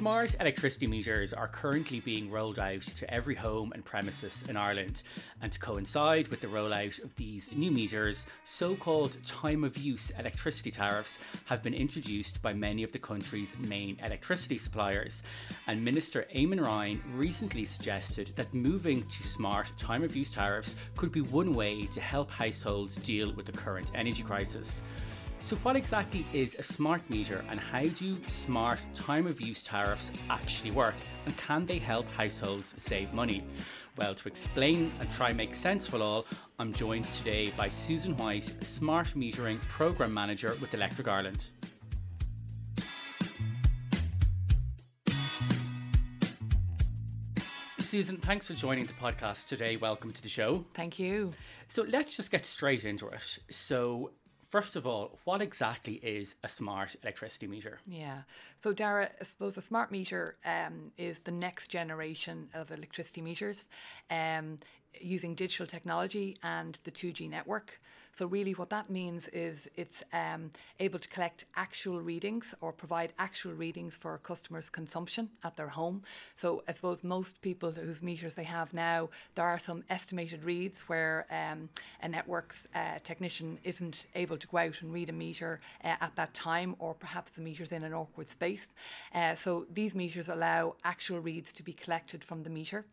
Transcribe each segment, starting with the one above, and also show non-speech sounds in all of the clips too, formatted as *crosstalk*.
Smart electricity meters are currently being rolled out to every home and premises in Ireland. And to coincide with the rollout of these new meters, so called time of use electricity tariffs have been introduced by many of the country's main electricity suppliers. And Minister Eamon Ryan recently suggested that moving to smart time of use tariffs could be one way to help households deal with the current energy crisis. So, what exactly is a smart meter and how do smart time of use tariffs actually work? And can they help households save money? Well, to explain and try make sense it all, I'm joined today by Susan Whyte, Smart Metering Programme Manager with Electric Ireland. Susan, thanks for joining the podcast today. Welcome to the show. Thank you. So let's just get straight into it. So, first of all, what exactly is a smart electricity meter? Yeah. So, Dara, I suppose a smart meter um, is the next generation of electricity meters um, using digital technology and the 2G network. So, really, what that means is it's um, able to collect actual readings or provide actual readings for customers' consumption at their home. So, I suppose most people whose meters they have now, there are some estimated reads where um, a network's uh, technician isn't able to go out and read a meter uh, at that time, or perhaps the meter's in an awkward space. Uh, so, these meters allow actual reads to be collected from the meter.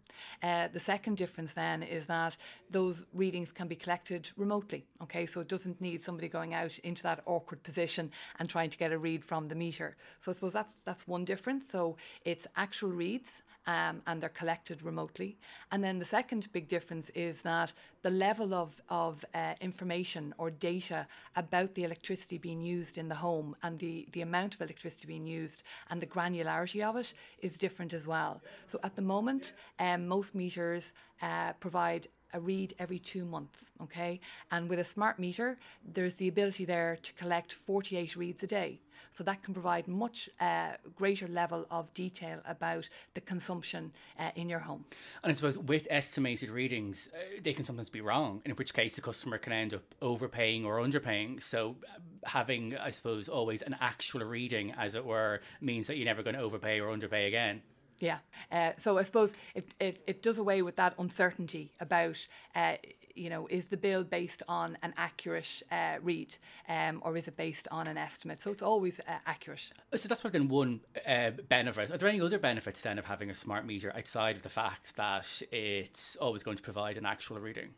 Uh, the second difference then is that those readings can be collected remotely. Okay, so it doesn't need somebody going out into that awkward position and trying to get a read from the meter. So I suppose that's that's one difference. So it's actual reads um, and they're collected remotely. And then the second big difference is that the level of, of uh, information or data about the electricity being used in the home and the, the amount of electricity being used and the granularity of it is different as well. So at the moment, um, most meters uh, provide a read every two months, okay? And with a smart meter, there's the ability there to collect 48 reads a day. So that can provide much uh, greater level of detail about the consumption uh, in your home. And I suppose with estimated readings, uh, they can sometimes be wrong, in which case the customer can end up overpaying or underpaying. So uh, having, I suppose, always an actual reading, as it were, means that you're never going to overpay or underpay again. Yeah. Uh, so I suppose it, it, it does away with that uncertainty about, uh, you know, is the bill based on an accurate uh, read um, or is it based on an estimate? So it's always uh, accurate. So that's within one uh, benefit. Are there any other benefits then of having a smart meter outside of the fact that it's always going to provide an actual reading?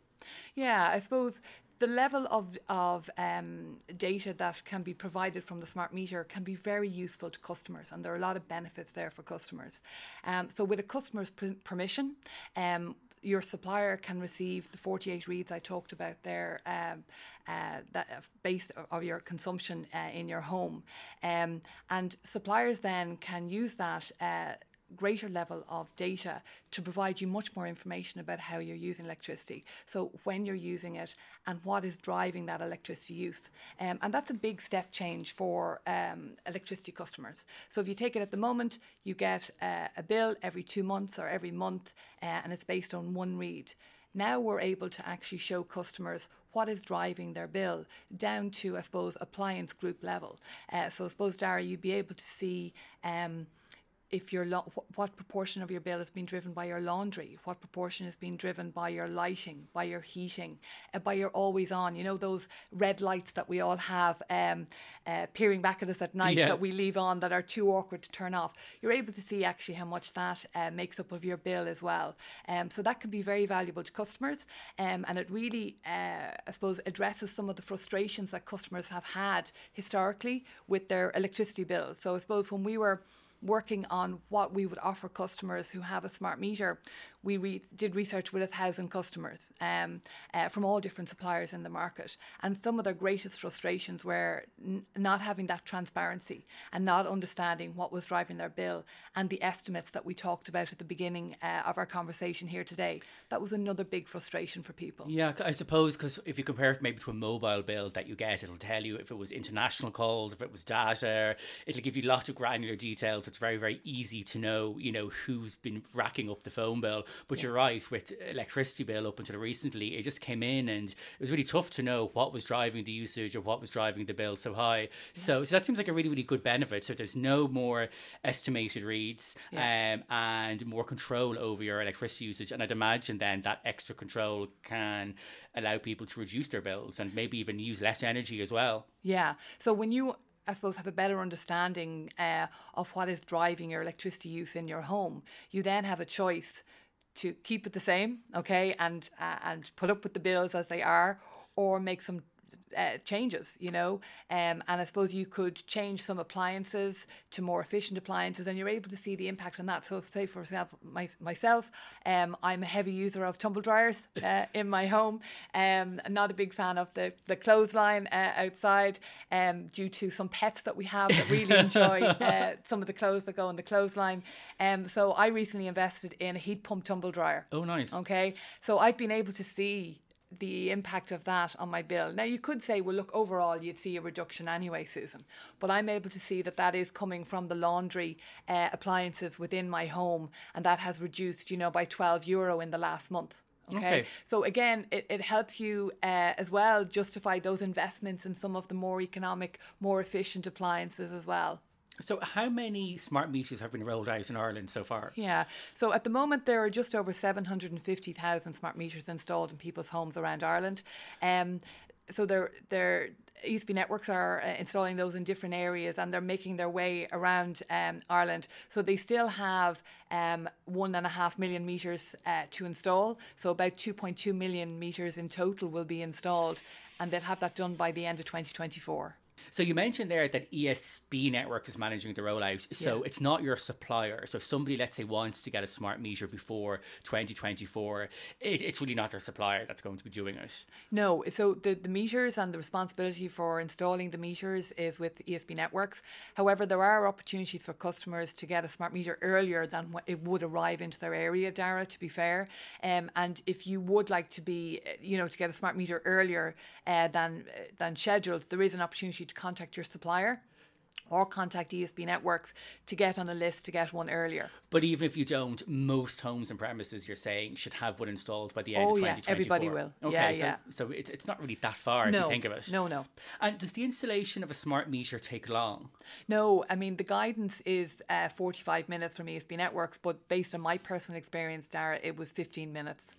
Yeah, I suppose the level of, of um, data that can be provided from the smart meter can be very useful to customers, and there are a lot of benefits there for customers. Um, so, with a customer's per- permission, um, your supplier can receive the 48 reads I talked about there, um, uh, that based of your consumption uh, in your home, um, and suppliers then can use that. Uh, greater level of data to provide you much more information about how you're using electricity. So, when you're using it and what is driving that electricity use. Um, and that's a big step change for um, electricity customers. So, if you take it at the moment, you get uh, a bill every two months or every month, uh, and it's based on one read. Now we're able to actually show customers what is driving their bill down to, I suppose, appliance group level. Uh, so I suppose, Dara, you'd be able to see um, if your lo- what proportion of your bill is being driven by your laundry, what proportion is being driven by your lighting, by your heating, uh, by your always on. You know those red lights that we all have um, uh, peering back at us at night yeah. that we leave on that are too awkward to turn off. You're able to see actually how much that uh, makes up of your bill as well. Um, so that can be very valuable to customers, um, and it really, uh, I suppose, addresses some of the frustrations that customers have had historically with their electricity bills. So I suppose when we were working on what we would offer customers who have a smart meter we did research with a thousand customers um, uh, from all different suppliers in the market. And some of their greatest frustrations were n- not having that transparency and not understanding what was driving their bill and the estimates that we talked about at the beginning uh, of our conversation here today. That was another big frustration for people. Yeah, I suppose because if you compare it maybe to a mobile bill that you get, it'll tell you if it was international calls, if it was data, it'll give you lots of granular details it's very very easy to know you know who's been racking up the phone bill. But yeah. you're right with electricity bill up until recently, it just came in and it was really tough to know what was driving the usage or what was driving the bill so high. Yeah. So so that seems like a really really good benefit. So there's no more estimated reads yeah. um, and more control over your electricity usage. And I'd imagine then that extra control can allow people to reduce their bills and maybe even use less energy as well. Yeah. So when you I suppose, have a better understanding uh, of what is driving your electricity use in your home, you then have a choice to keep it the same, okay, and uh, and put up with the bills as they are, or make some uh, changes, you know, um, and I suppose you could change some appliances to more efficient appliances, and you're able to see the impact on that. So, say for example, my, myself, um, I'm a heavy user of tumble dryers *laughs* uh, in my home. Um, I'm not a big fan of the the clothesline uh, outside, um, due to some pets that we have that really enjoy *laughs* uh, some of the clothes that go on the clothesline. Um, so I recently invested in a heat pump tumble dryer. Oh, nice. Okay, so I've been able to see the impact of that on my bill. Now, you could say, well, look, overall, you'd see a reduction anyway, Susan. But I'm able to see that that is coming from the laundry uh, appliances within my home, and that has reduced, you know, by 12 euro in the last month. Okay. okay. So again, it, it helps you uh, as well justify those investments in some of the more economic, more efficient appliances as well. So, how many smart meters have been rolled out in Ireland so far? Yeah, so at the moment there are just over 750,000 smart meters installed in people's homes around Ireland. Um, so they're they're ESB networks are uh, installing those in different areas and they're making their way around um, Ireland. So they still have um, one and a half million metres uh, to install. So about 2.2 million metres in total will be installed and they'll have that done by the end of 2024. So you mentioned there that ESB Networks is managing the rollout. So yeah. it's not your supplier. So if somebody, let's say, wants to get a smart meter before 2024, it, it's really not their supplier that's going to be doing it. No. So the, the meters and the responsibility for installing the meters is with ESB Networks. However, there are opportunities for customers to get a smart meter earlier than it would arrive into their area, Dara, to be fair. Um, and if you would like to be, you know, to get a smart meter earlier uh, than, than scheduled, there is an opportunity to contact your supplier or contact ESB networks to get on a list to get one earlier. But even if you don't, most homes and premises you're saying should have one installed by the end oh, of 2024. Yeah, everybody will. Okay, yeah, so, yeah. so it, it's not really that far no, if you think of it. No, no. And does the installation of a smart meter take long? No, I mean, the guidance is uh, 45 minutes from ESB networks, but based on my personal experience, Dara, it was 15 minutes.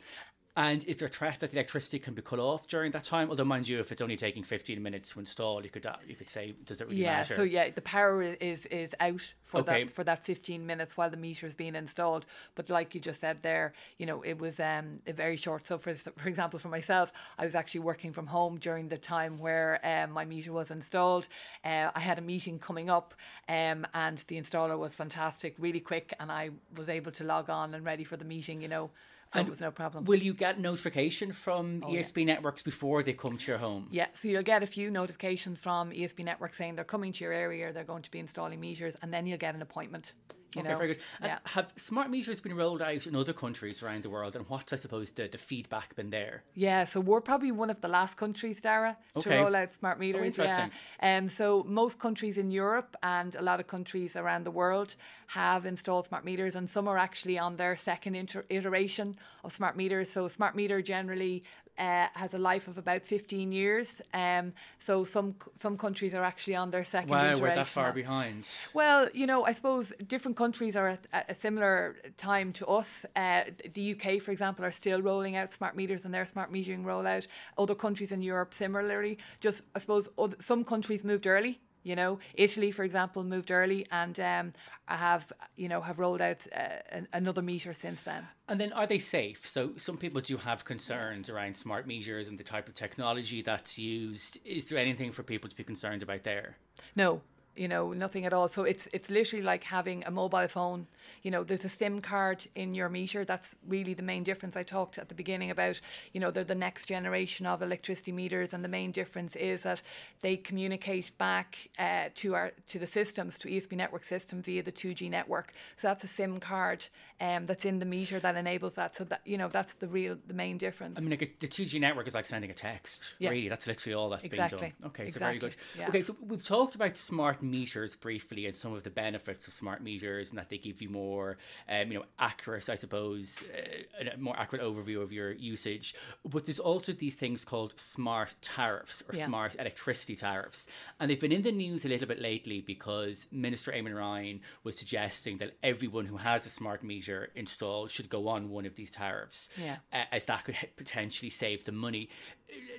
And is there a threat that the electricity can be cut off during that time? Although, mind you, if it's only taking 15 minutes to install, you could uh, you could say, does it really yeah, matter? so yeah, the power is is out for okay. that for that 15 minutes while the meter is being installed. But like you just said there, you know, it was um very short. So for for example, for myself, I was actually working from home during the time where um, my meter was installed. Uh, I had a meeting coming up, um, and the installer was fantastic, really quick, and I was able to log on and ready for the meeting. You know. So and it was no problem. Will you get notification from oh, ESB yeah. networks before they come to your home? Yeah, so you'll get a few notifications from ESB networks saying they're coming to your area, they're going to be installing meters, and then you'll get an appointment. You okay, know? very good. Yeah. have smart meters been rolled out in other countries around the world, and what's I suppose the, the feedback been there? Yeah, so we're probably one of the last countries, Dara, okay. to roll out smart oh, meters. Oh, interesting. Yeah. Um, so most countries in Europe and a lot of countries around the world have installed smart meters, and some are actually on their second inter- iteration of smart meters. So smart meter generally uh, has a life of about 15 years. Um, so some some countries are actually on their second wow, we're that far behind. Well, you know, I suppose different countries are at a similar time to us. Uh, the UK, for example, are still rolling out smart meters and their smart metering rollout. Other countries in Europe similarly. Just, I suppose, some countries moved early you know, Italy, for example, moved early and um, have you know have rolled out uh, another meter since then. And then, are they safe? So some people do have concerns around smart meters and the type of technology that's used. Is there anything for people to be concerned about there? No, you know nothing at all. So it's it's literally like having a mobile phone. You know there's a sim card in your meter. That's really the main difference i talked at the beginning about. You know they're the next generation of electricity meters and the main difference is that they communicate back uh, to our to the systems to esb network system via the 2g network. So that's a sim card um, that's in the meter that enables that. So that you know that's the real the main difference. I mean like the 2g network is like sending a text yeah. really. That's literally all that's exactly. being done. Okay exactly. so very good. Yeah. okay so we've talked about smart smart meters briefly and some of the benefits of smart meters and that they give you more, um, you know, accurate, I suppose, uh, a more accurate overview of your usage. But there's also these things called smart tariffs or Yeah. smart electricity tariffs. And they've been in the news a little bit lately because Minister Eamon Ryan was suggesting that everyone who has a smart meter installed should go on one of these tariffs, Yeah. uh, as that could potentially save them money.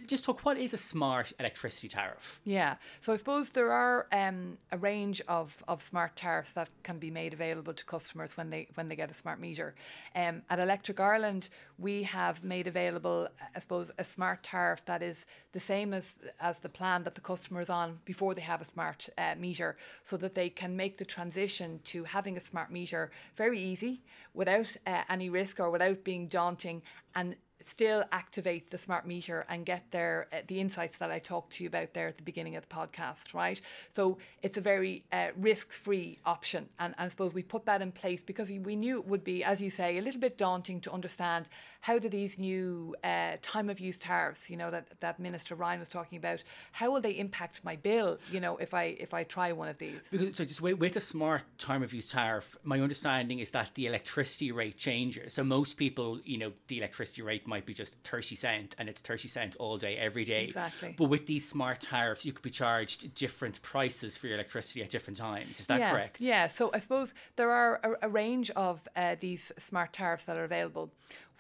Just talk, what is a smart electricity tariff? Yeah. So I suppose there are um, a range of, of smart tariffs that can be made available to customers when they when they get a smart meter. Um, at Electric Ireland, we have made available, I suppose, a smart tariff that is the same as as the plan that the customer is on before they have a smart uh, meter, so that they can make the transition to having a smart meter very easy, without uh, any risk or without being daunting, and still activate the smart meter and get their uh, the insights that I talked to you about there at the beginning of the podcast, right? So it's a very uh, risk-free option, and, and I suppose we put that in place because we knew it would be, as you say, a little bit daunting to understand how do these new uh, time of use tariffs, you know, that that Minister Ryan was talking about, how will they impact my bill, you know, if I if I try one of these? Because so just with, with a smart time of use tariff, my understanding is that the electricity rate changes. So most people, you know, the electricity rate might be just thirty cent, and it's thirty cent all day, every day. Exactly. But with these smart tariffs, you could be charged different prices for your electricity at different times. Is that yeah, correct? Yeah. So I suppose there are a, a range of uh, these smart tariffs that are available.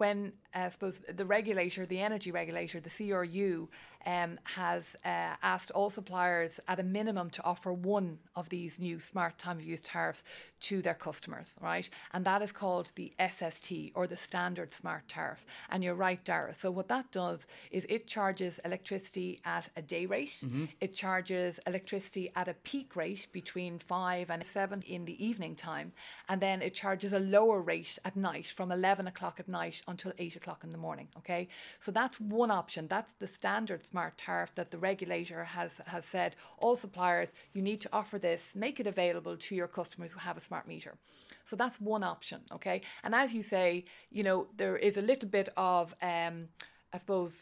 When uh, I suppose the regulator, the energy regulator, the CRU, um, has uh, asked all suppliers at a minimum to offer one of these new smart time of use tariffs to their customers, right? And that is called the SST or the standard smart tariff. And you're right, Dara. So what that does is it charges electricity at a day rate. It charges electricity at a peak rate between five and seven in the evening time, and then it charges a lower rate at night from eleven o'clock at night until eight o'clock in the morning. Okay, so that's one option. That's the standard smart tariff that the regulator has has said all suppliers you need to offer this, make it available to your customers who have a smart meter. So that's one option. Okay, and as you say, you know there is a little bit of um, I suppose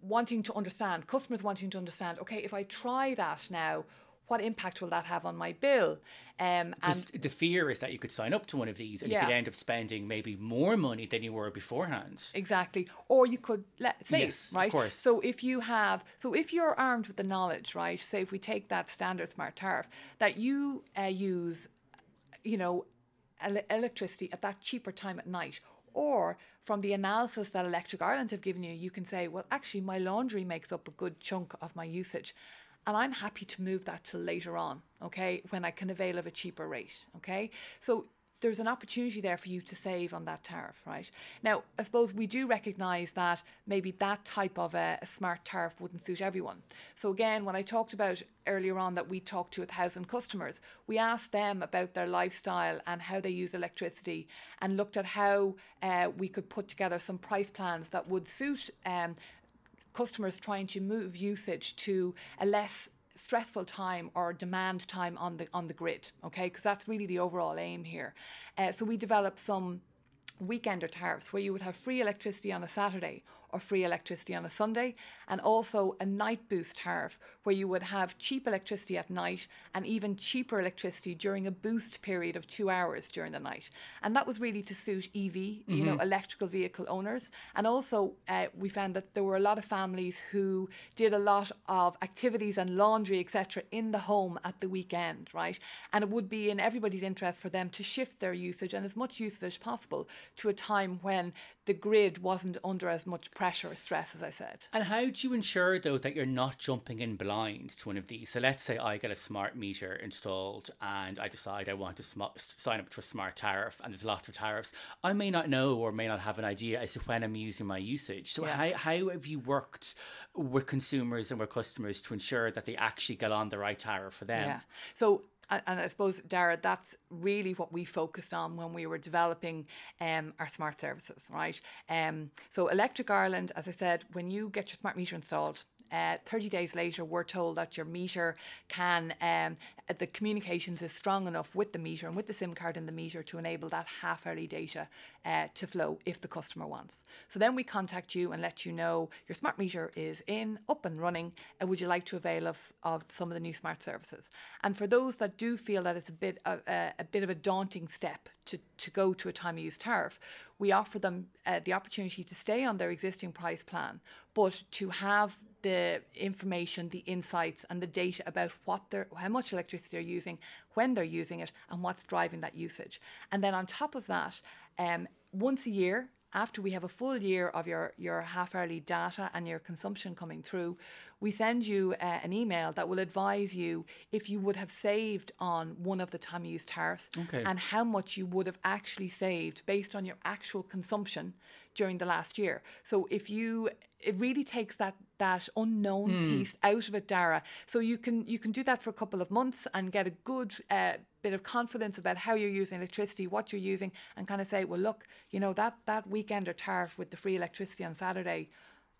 wanting to understand, customers wanting to understand, okay, if I try that now, what impact will that have on my bill? Um, and Because the fear is that you could sign up to one of these and you could end up spending maybe more money than you were beforehand. exactly, or you could let save, Yes, of right? course. So if you have, so if you're armed with the knowledge, right? Say if we take that standard smart tariff that you uh, use, you know, ele- electricity at that cheaper time at night. Or from the analysis that Electric Ireland have given you, you can say, well, actually, my laundry makes up a good chunk of my usage. And I'm happy to move that to later on, okay, when I can avail of a cheaper rate, okay? So there's an opportunity there for you to save on that tariff, right? Now, I suppose we do recognise that maybe that type of a, a smart tariff wouldn't suit everyone. So again, when I talked about earlier on that we talked to a thousand customers, we asked them about their lifestyle and how they use electricity, and looked at how uh, we could put together some price plans that would suit um, customers trying to move usage to a less stressful time or demand time on the on the grid okay? Because that's really the overall aim here. Uh, so we developed some weekender tariffs where you would have free electricity on a Saturday or free electricity on a Sunday, and also a night boost tariff where you would have cheap electricity at night and even cheaper electricity during a boost period of two hours during the night. And that was really to suit EV, you know, electrical vehicle owners. And also, uh, we found that there were a lot of families who did a lot of activities and laundry, etc., in the home at the weekend, right? And it would be in everybody's interest for them to shift their usage and as much usage as possible to a time when the grid wasn't under as much pressure or stress, as I said. And how do you ensure though that you're not jumping in blind to one of these? So let's say I get a smart meter installed and I decide I want to sm- sign up to a smart tariff, and there's lots of tariffs. I may not know or may not have an idea as to when I'm using my usage. So Yeah. how how have you worked with consumers and with customers to ensure that they actually get on the right tariff for them? Yeah. So, and I suppose, Dara, that's really what we focused on when we were developing um, our smart services, right? Um, so, Electric Ireland, as I said, when you get your smart meter installed, uh, 30 days later, we're told that your meter can, um, the communications is strong enough with the meter and with the SIM card in the meter to enable that half hourly data uh, to flow if the customer wants. So then we contact you and let you know your smart meter is in, up and running, and would you like to avail of, of some of the new smart services? And for those that do feel that it's a bit of, uh, a bit of a daunting step to, to go to a time of use tariff, we offer them uh, the opportunity to stay on their existing price plan, but to have the information, the insights, and the data about what they're, how much electricity they're using, when they're using it, and what's driving that usage. And then on top of that, um, once a year, after we have a full year of your, your half hourly data and your consumption coming through, we send you uh, an email that will advise you if you would have saved on one of the time use tariffs Okay. and how much you would have actually saved based on your actual consumption during the last year. So if you it really takes that that unknown piece out of it, Dara. So you can you can do that for a couple of months and get a good uh, bit of confidence about how you're using electricity, what you're using, and kind of say, well, look, you know that that weekender tariff with the free electricity on Saturday.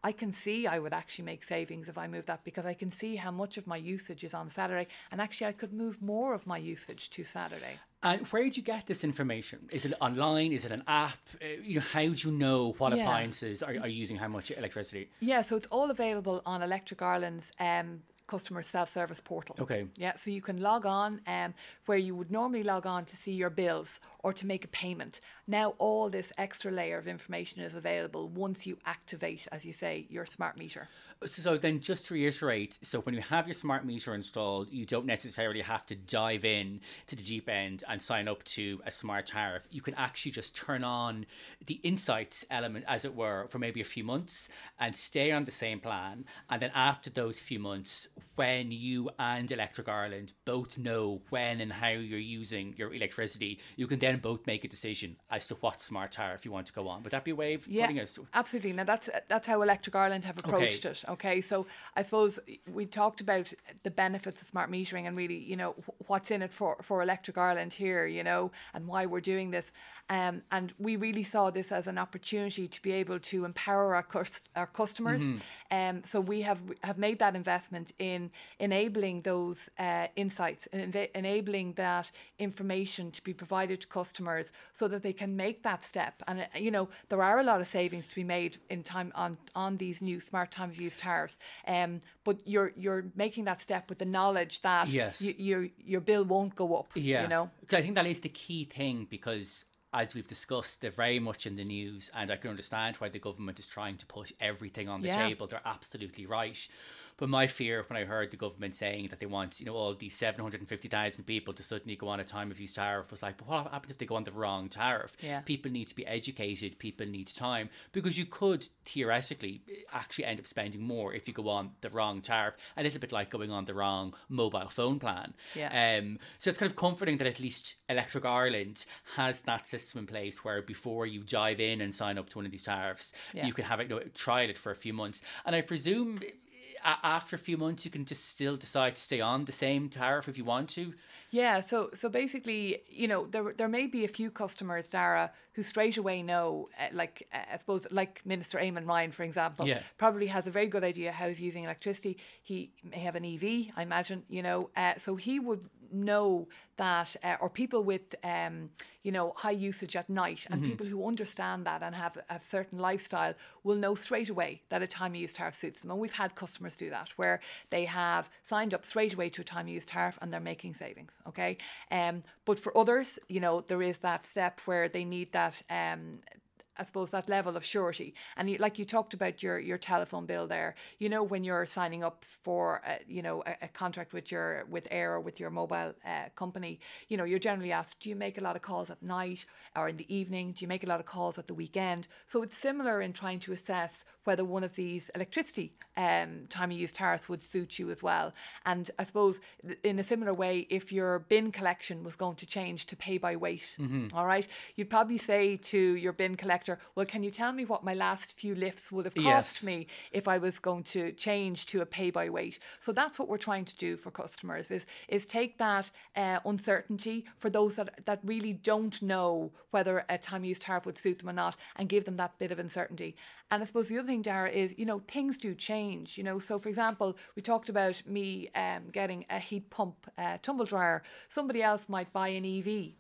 I can see I would actually make savings if I move that because I can see how much of my usage is on Saturday, and actually I could move more of my usage to Saturday. And where do you get this information? Is it online? Is it an app? Uh, you know, how do you know what Yeah. appliances are, are using how much electricity? Yeah, so it's all available on Electric Ireland's um, customer self-service portal. Okay. Yeah, so you can log on um, where you would normally log on to see your bills or to make a payment. Now all this extra layer of information is available once you activate, as you say, your smart meter. So then, just to reiterate, so when you have your smart meter installed, you don't necessarily have to dive in to the deep end and sign up to a smart tariff. You can actually just turn on the insights element, as it were, for maybe a few months and stay on the same plan. And then after those few months, when you and Electric Ireland both know when and how you're using your electricity, you can then both make a decision as to what smart tariff you want to go on. Would that be a way of Yeah, putting absolutely. Now that's that's how Electric Ireland have approached it. Okay, so I suppose we talked about the benefits of smart metering and really, you know, what's in it for for Electric Ireland here, you know, and why we're doing this. Um, and we really saw this as an opportunity to be able to empower our cus- our customers. Um, so we have have made that investment in enabling those uh, insights and enabling that information to be provided to customers so that they can make that step. And uh, you know there are a lot of savings to be made in time on on these new smart time of use tariffs. Um, but you're you're making that step with the knowledge that Yes. y- your your bill won't go up. Yeah. you know. I think that is the key thing because as we've discussed, they're very much in the news and I can understand why the government is trying to put everything on the Yeah. table. They're absolutely right. But my fear when I heard the government saying that they want, you know, all these 750,000 people to suddenly go on a time of use tariff was like, but what happens if they go on the wrong tariff? Yeah. People need to be educated, people need time because you could theoretically actually end up spending more if you go on the wrong tariff, a little bit like going on the wrong mobile phone plan. Yeah. Um, so it's kind of comforting that at least Electric Ireland has that system in place where before you dive in and sign up to one of these tariffs, Yeah. you can have it, you know, trial it for a few months. And I presume after a few months, you can just still decide to stay on the same tariff if you want to. Yeah, so so basically, you know, there there may be a few customers, Dara, who straight away know, uh, like uh, I suppose, like Minister Eamon Ryan, for example, Yeah. probably has a very good idea how he's using electricity. He may have an EV, I imagine, you know, uh, so he would know that, uh, or people with, um, you know, high usage at night, and people who understand that and have a certain lifestyle will know straight away that a time use tariff suits them. And we've had customers do that where they have signed up straight away to a time use tariff and they're making savings. Okay, um, but for others, you know, there is that step where they need that. Um, I suppose that level of surety, and you, like you talked about your your telephone bill there. You know when you're signing up for a, you know a, a contract with your with Eir or with your mobile uh, company, you know you're generally asked, do you make a lot of calls at night or in the evening? Do you make a lot of calls at the weekend? So it's similar in trying to assess whether one of these electricity um, time of use tariffs would suit you as well. And I suppose in a similar way, if your bin collection was going to change to pay by weight, all right, you'd probably say to your bin collector, factor. Well, can you tell me what my last few lifts would have cost Yes. me if I was going to change to a pay by weight? So that's what we're trying to do for customers is is take that uh, uncertainty for those that that really don't know whether a time use tariff would suit them or not, and give them that bit of uncertainty. And I suppose the other thing, Dara, is you know things do change. You know, so for example, we talked about me um, getting a heat pump uh, tumble dryer. Somebody else might buy an EV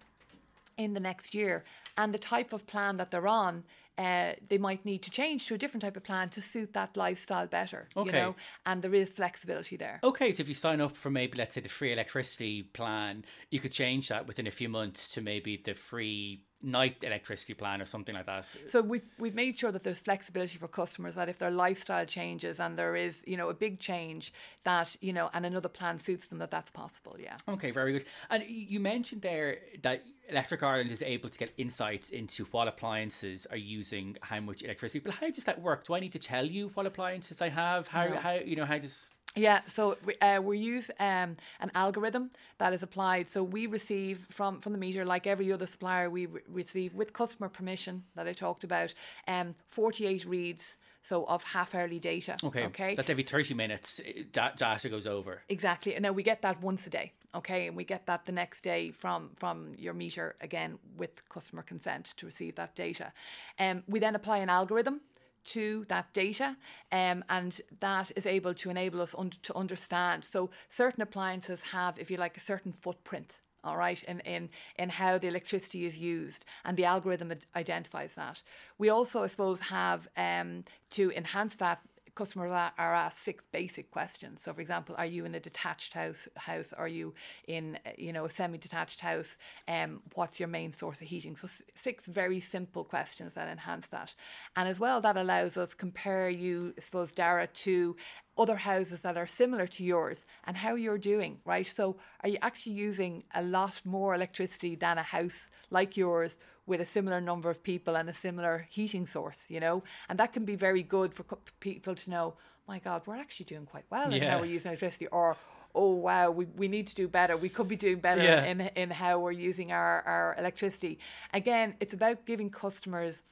in the next year, and the type of plan that they're on. Uh, they might need to change to a different type of plan to suit that lifestyle better, Okay. you know, and there is flexibility there. Okay, so if you sign up for maybe let's say the free electricity plan, you could change that within a few months to maybe the free night electricity plan or something like that. So we've we've made sure that there's flexibility for customers that if their lifestyle changes and there is you know a big change that you know and another plan suits them that that's possible. Yeah. Okay, very good. And you mentioned there that Electric Ireland is able to get insights into what appliances are using how much electricity. But how does that work? Do I need to tell you what appliances I have? How No. how you know how does Yeah, so we, uh, we use um, an algorithm that is applied. So we receive from, from the meter, like every other supplier, we re- receive with customer permission that I talked about, um, 48 reads, so of half hourly data. okay Okay. that's every thirty minutes eh, da- data goes over. Exactly. And now we get that once a day. Okay. And we get that the next day from from your meter again with customer consent to receive that data. Um, we then apply an algorithm to that data um, and that is able to enable us un- to understand. So certain appliances have if you like a certain footprint all right in, in in how the electricity is used and the algorithm ad- identifies that. We also i suppose have um, to enhance that customers are asked six basic questions. So, for example, are you in a detached house? House? Are you in you know a semi-detached house? Um, what's your main source of heating? So, six very simple questions that enhance that, and as well that allows us compare you, I suppose, Dara, to other houses that are similar to yours and how you're doing, right? So, are you actually using a lot more electricity than a house like yours with a similar number of people and a similar heating source, you know? And that can be very good for people to know, my God, we're actually doing quite well in Yeah. how we're using electricity, or oh wow, we, we need to do better. We could be doing better Yeah. in, in how we're using our, our electricity. Again, it's about giving customers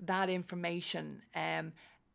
that information. Um,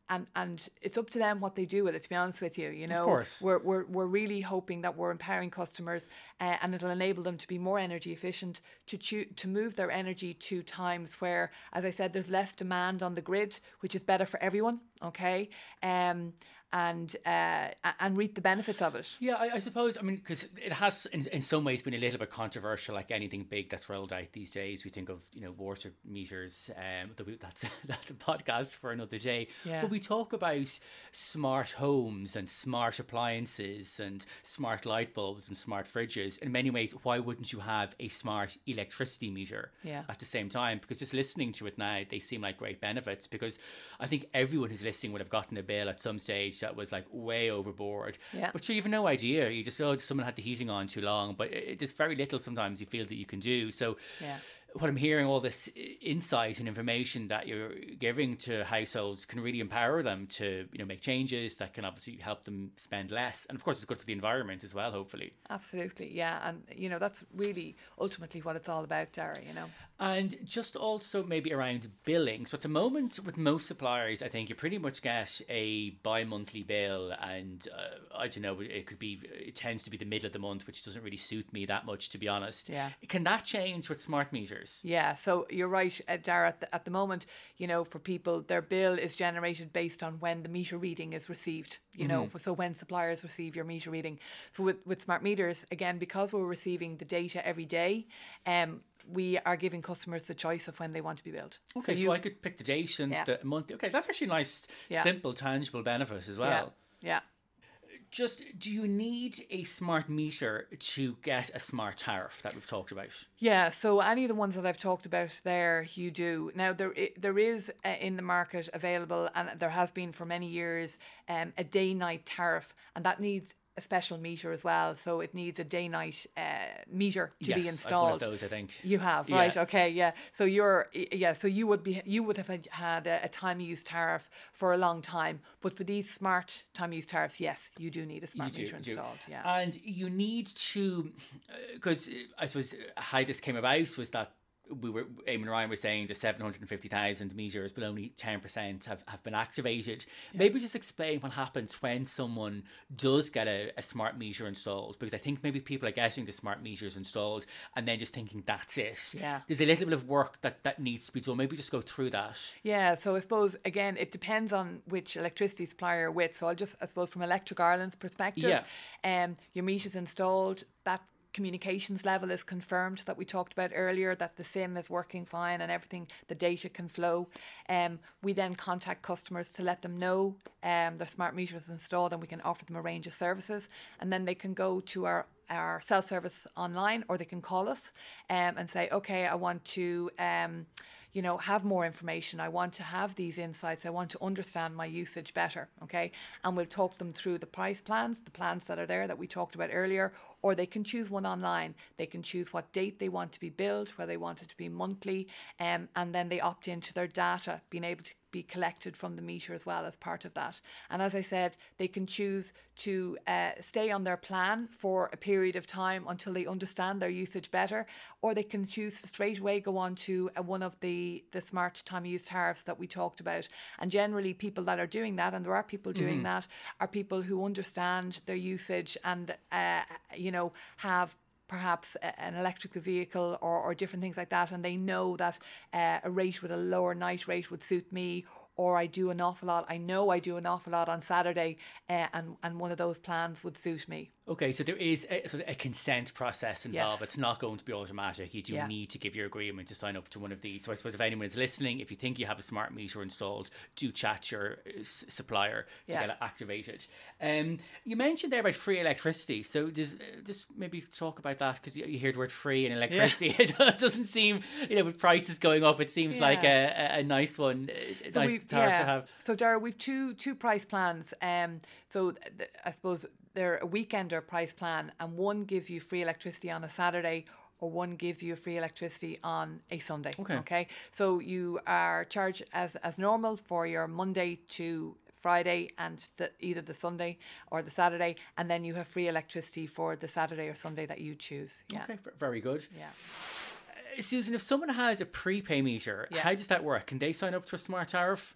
and, and it's up to them what they do with it. To be honest with you, you know, of course. we're, we're, we're really hoping that we're empowering customers uh, and it'll enable them to be more energy efficient, to choo- to move their energy to times where, as I said, there's less demand on the grid, which is better for everyone. Okay, um, and uh, and reap the benefits of it. Yeah, I, I suppose. I mean, because it has, in, in some ways, been a little bit controversial. Like anything big that's rolled out these days, we think of you know water meters. Um, that's *laughs* that's a podcast for another day. Yeah. But we talk about smart homes and smart appliances and smart light bulbs and smart fridges. In many ways, why wouldn't you have a smart electricity meter Yeah. at the same time? Because just listening to it now, they seem like great benefits. Because I think everyone who's listening would have gotten a bill at some stage that was like way overboard. Yeah. But sure, you have no idea. You just, oh, someone had the heating on too long. But it, it- there's very little sometimes you feel that you can do. So, Yeah. What I'm hearing, all this insight and information that you're giving to households can really empower them to, you know, make changes that can obviously help them spend less. And of course, it's good for the environment as well, hopefully. Absolutely, yeah, and you know that's really ultimately what it's all about, Dara. You know. And just also maybe around billing. So at the moment, with most suppliers, I think you pretty much get a bi-monthly bill, and uh, I don't know, it could be, it tends to be the middle of the month, which doesn't really suit me that much, to be honest. Yeah. Can that change with smart meters? Yeah, so you're right, uh, Dara. At the, at the moment, you know, for people, their bill is generated based on when the meter reading is received. You know, so when suppliers receive your meter reading. So with, with smart meters, again, because we're receiving the data every day, um, we are giving customers the choice of when they want to be billed. Okay, so, you, I could pick the date and Yeah. the month. Okay, that's actually a nice, Yeah. simple, tangible benefit as yeah, well. yeah. Just, do you need a smart meter to get a smart tariff that we've talked about? Yeah, so any of the ones that I've talked about there, you do. Now there there is uh, in the market available, and there has been for many years, um, a day night tariff, and that needs a special meter as well. So it needs a day night uh, meter to yes, be installed. those, I think. You have Yeah. right, okay, yeah. So you're yeah, so you would be you would have had- had a, a time use tariff for a long time, but for these smart time use tariffs, yes, you do need a smart do, meter installed. Yeah, And you need to, uh, because uh, I suppose uh, how this came about was that we were Eamon Ryan was saying the seven hundred and fifty thousand meters, but only ten percent have, have been activated. Yeah. Maybe just explain what happens when someone does get a, a smart meter installed, because I think maybe people are getting the smart meters installed and then just thinking that's it. Yeah, there's a little bit of work that that needs to be done. Maybe just go through that. Yeah, so I suppose again it depends on which electricity supplier you're with. So I'll just I suppose from Electric Ireland's perspective, yeah. um, your meter's installed that communications level is confirmed that we talked about earlier, that the SIM is working fine and everything, the data can flow. Um, we then contact customers to let them know um, their smart meter is installed and we can offer them a range of services. And then they can go to our our self service online or they can call us um, and say, okay, I want to. Um, you know, have more information. I want to have these insights. I want to understand my usage better. Okay. And we'll talk them through the price plans, the plans that are there that we talked about earlier, or they can choose one online. They can choose what date they want to be billed, whether they want it to be monthly, um, and then they opt into their data, being able to be collected from the meter as well as part of that. And as I said, they can choose to uh, stay on their plan for a period of time until they understand their usage better, or they can choose to straight away go on to uh, one of the, the smart time use tariffs that we talked about. And generally, people that are doing that, and there are people doing mm-hmm. that, are people who understand their usage and, uh, you know, have perhaps an electrical vehicle or, or different things like that, and they know that uh, a rate with a lower night rate would suit me, or I do an awful lot. I know I do an awful lot on Saturday, uh, and and one of those plans would suit me. Okay, so there is a, sort of a consent process involved. Yes. It's not going to be automatic. You do yeah. need to give your agreement to sign up to one of these. So I suppose if anyone is listening, if you think you have a smart meter installed, do chat your uh, s- supplier to yeah. get it activated. Um, you mentioned there about free electricity. So just uh, just maybe talk about that because you, you, hear the word free and electricity. Yeah. *laughs* it doesn't seem you know with prices going up, it seems like a, a, a, nice one. A so nice tariff to have. So Dara, we've two two price plans. Um, so th- I suppose they're a weekender price plan, and one gives you free electricity on a Saturday or one gives you free electricity on a Sunday. Okay. Okay. So you are charged as as normal for your Monday to Friday and the, either the Sunday or the Saturday, and then you have free electricity for the Saturday or Sunday that you choose. Yeah. Okay. Very good. Yeah. Uh, Susan, if someone has a prepay meter, yeah. how does that work? Can they sign up to a smart tariff?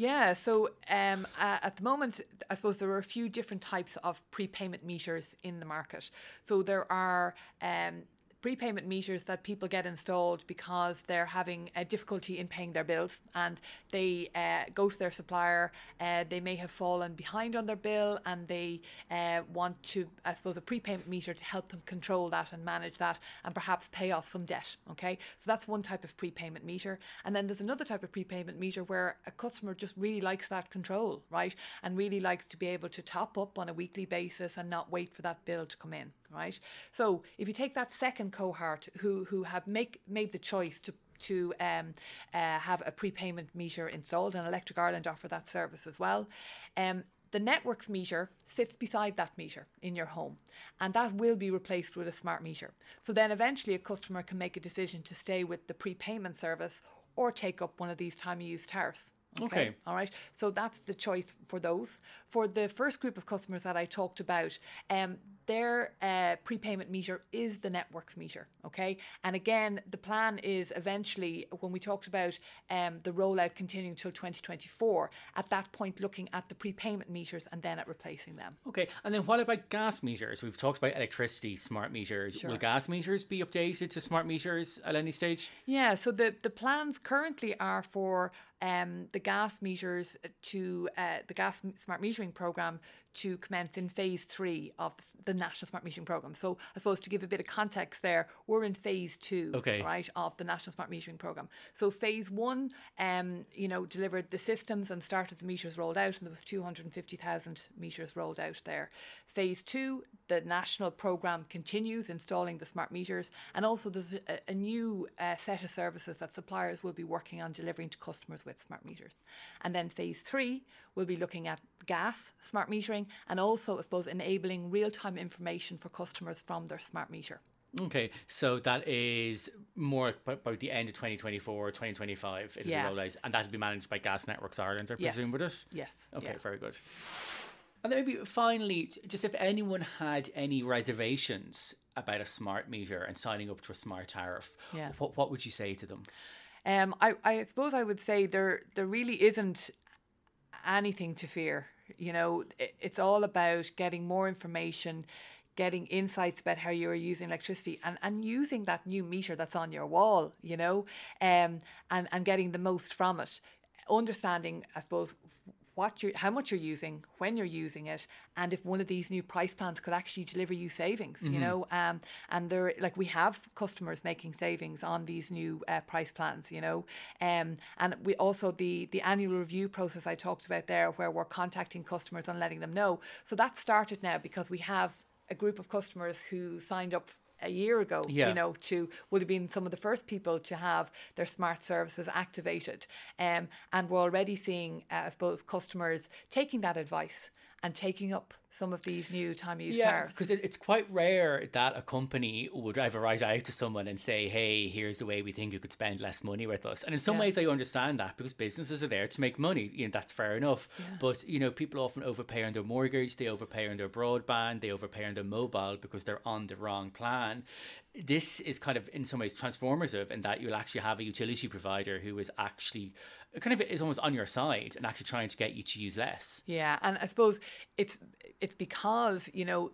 Yeah, so um, uh, at the moment, I suppose there are a few different types of prepayment meters in the market. So there are um, prepayment meters that people get installed because they're having a difficulty in paying their bills and they uh, go to their supplier. Uh, they may have fallen behind on their bill and they uh, want to, I suppose, a prepayment meter to help them control that and manage that and perhaps pay off some debt. Okay, so that's one type of prepayment meter. And then there's another type of prepayment meter where a customer just really likes that control, right? And really likes to be able to top up on a weekly basis and not wait for that bill to come in right? So if you take that second cohort who who have make made the choice to to um, uh, have a prepayment meter installed, and Electric Ireland offer that service as well. Um, the networks meter sits beside that meter in your home, and that will be replaced with a smart meter. So then eventually a customer can make a decision to stay with the prepayment service or take up one of these time use tariffs. Okay. okay. All right. So that's the choice for those. For the first group of customers that I talked about, um, their uh, prepayment meter is the networks meter. Okay. And again, the plan is eventually, when we talked about um, the rollout continuing until 2024, at that point looking at the prepayment meters and then at replacing them. Okay. And then what about gas meters? We've talked about electricity smart meters. Sure. Will gas meters be updated to smart meters at any stage? Yeah. So the, the plans currently are for um, the gas meters to uh, the gas smart metering program to commence in phase three of the National Smart Metering Programme. So I suppose to give a bit of context there, we're in phase two, okay. right, of the National Smart Metering Programme. So phase one, um, you know, delivered the systems and started the meters rolled out, and there was 250,000 meters rolled out there. Phase two, the national programme continues installing the smart meters, and also there's a, a new uh, set of services that suppliers will be working on delivering to customers with smart meters. And then phase three we'll be looking at gas smart metering and also, I suppose, enabling real time information for customers from their smart meter. Okay, so that is more about the end of 2024, 2025, it'll yeah. be out, and that'll be managed by Gas Networks Ireland, I yes. presume, with us? Yes. Okay, yeah. very good. And then maybe finally, just if anyone had any reservations about a smart meter and signing up to a smart tariff, Yeah. what, what would you say to them? Um, I, I suppose I would say there there really isn't anything to fear. You know, it, it's all about getting more information, getting insights about how you're using electricity, and, and using that new meter that's on your wall. You know, um, and and getting the most from it. Understanding, I suppose, what you how much you're using, when you're using it, and if one of these new price plans could actually deliver you savings, you know. Um, and there, like we have customers making savings on these new uh, price plans, you know. Um, and we also the the annual review process I talked about there, where we're contacting customers and letting them know. So that started now because we have a group of customers who signed up a year ago, Yeah. you know, to would have been some of the first people to have their smart services activated. Um, and we're already seeing, uh, I suppose, customers taking that advice and taking up some of these new time use Yeah, tariffs. because it, it's quite rare that a company would ever write out to someone and say, "Hey, here's the way we think you could spend less money with us." And in some Yeah. ways, I understand that because businesses are there to make money. You know, that's fair enough. But you know, people often overpay on their mortgage, they overpay on their broadband, they overpay on their mobile because they're on the wrong plan. This is kind of in some ways transformative in that you'll actually have a utility provider who is actually kind of is almost on your side and actually trying to get you to use less. Yeah, and I suppose it's it's because you know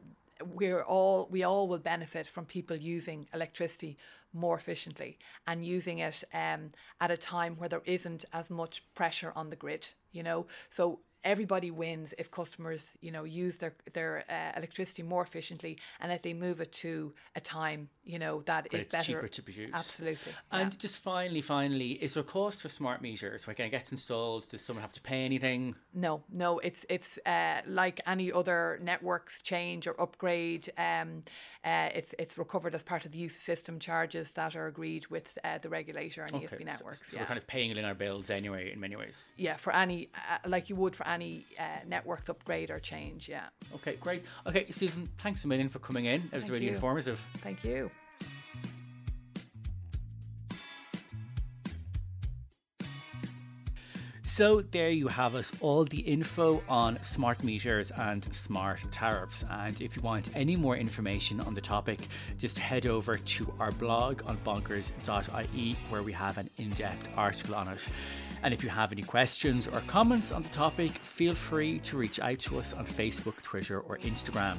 we're all we all will benefit from people using electricity more efficiently and using it um, at a time where there isn't as much pressure on the grid. You know, so everybody wins if customers you know use their their uh, electricity more efficiently and if they move it to a time you know that But is it's better. cheaper to produce. Absolutely. And just finally, finally, is there a cost for smart meters? When it gets installed, does someone have to pay anything? No, no, it's it's uh, like any other networks change or upgrade. Um, uh, it's it's recovered as part of the use system charges that are agreed with uh, the regulator and ESB so- networks. So, yeah. we're kind of paying it in our bills anyway, in many ways. yeah, for any uh, like you would for any uh, networks upgrade or change. Yeah, Okay, great. Okay, Susan, thanks a million for coming in. It was Thank really you. informative. thank you. So there you have it, all the info on smart meters and smart tariffs. And if you want any more information on the topic, just head over to our blog on bonkers.ie where we have an in-depth article on it. And if you have any questions or comments on the topic, feel free to reach out to us on Facebook, Twitter, or Instagram.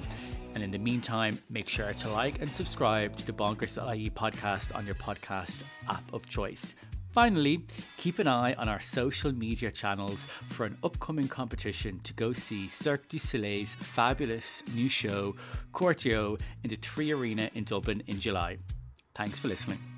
And in the meantime, make sure to like and subscribe to the Bonkers.ie podcast on your podcast app of choice. Finally, keep an eye on our social media channels for an upcoming competition to go see Cirque du Soleil's fabulous new show, Corteo, in the Three Arena in Dublin in July. Thanks for listening.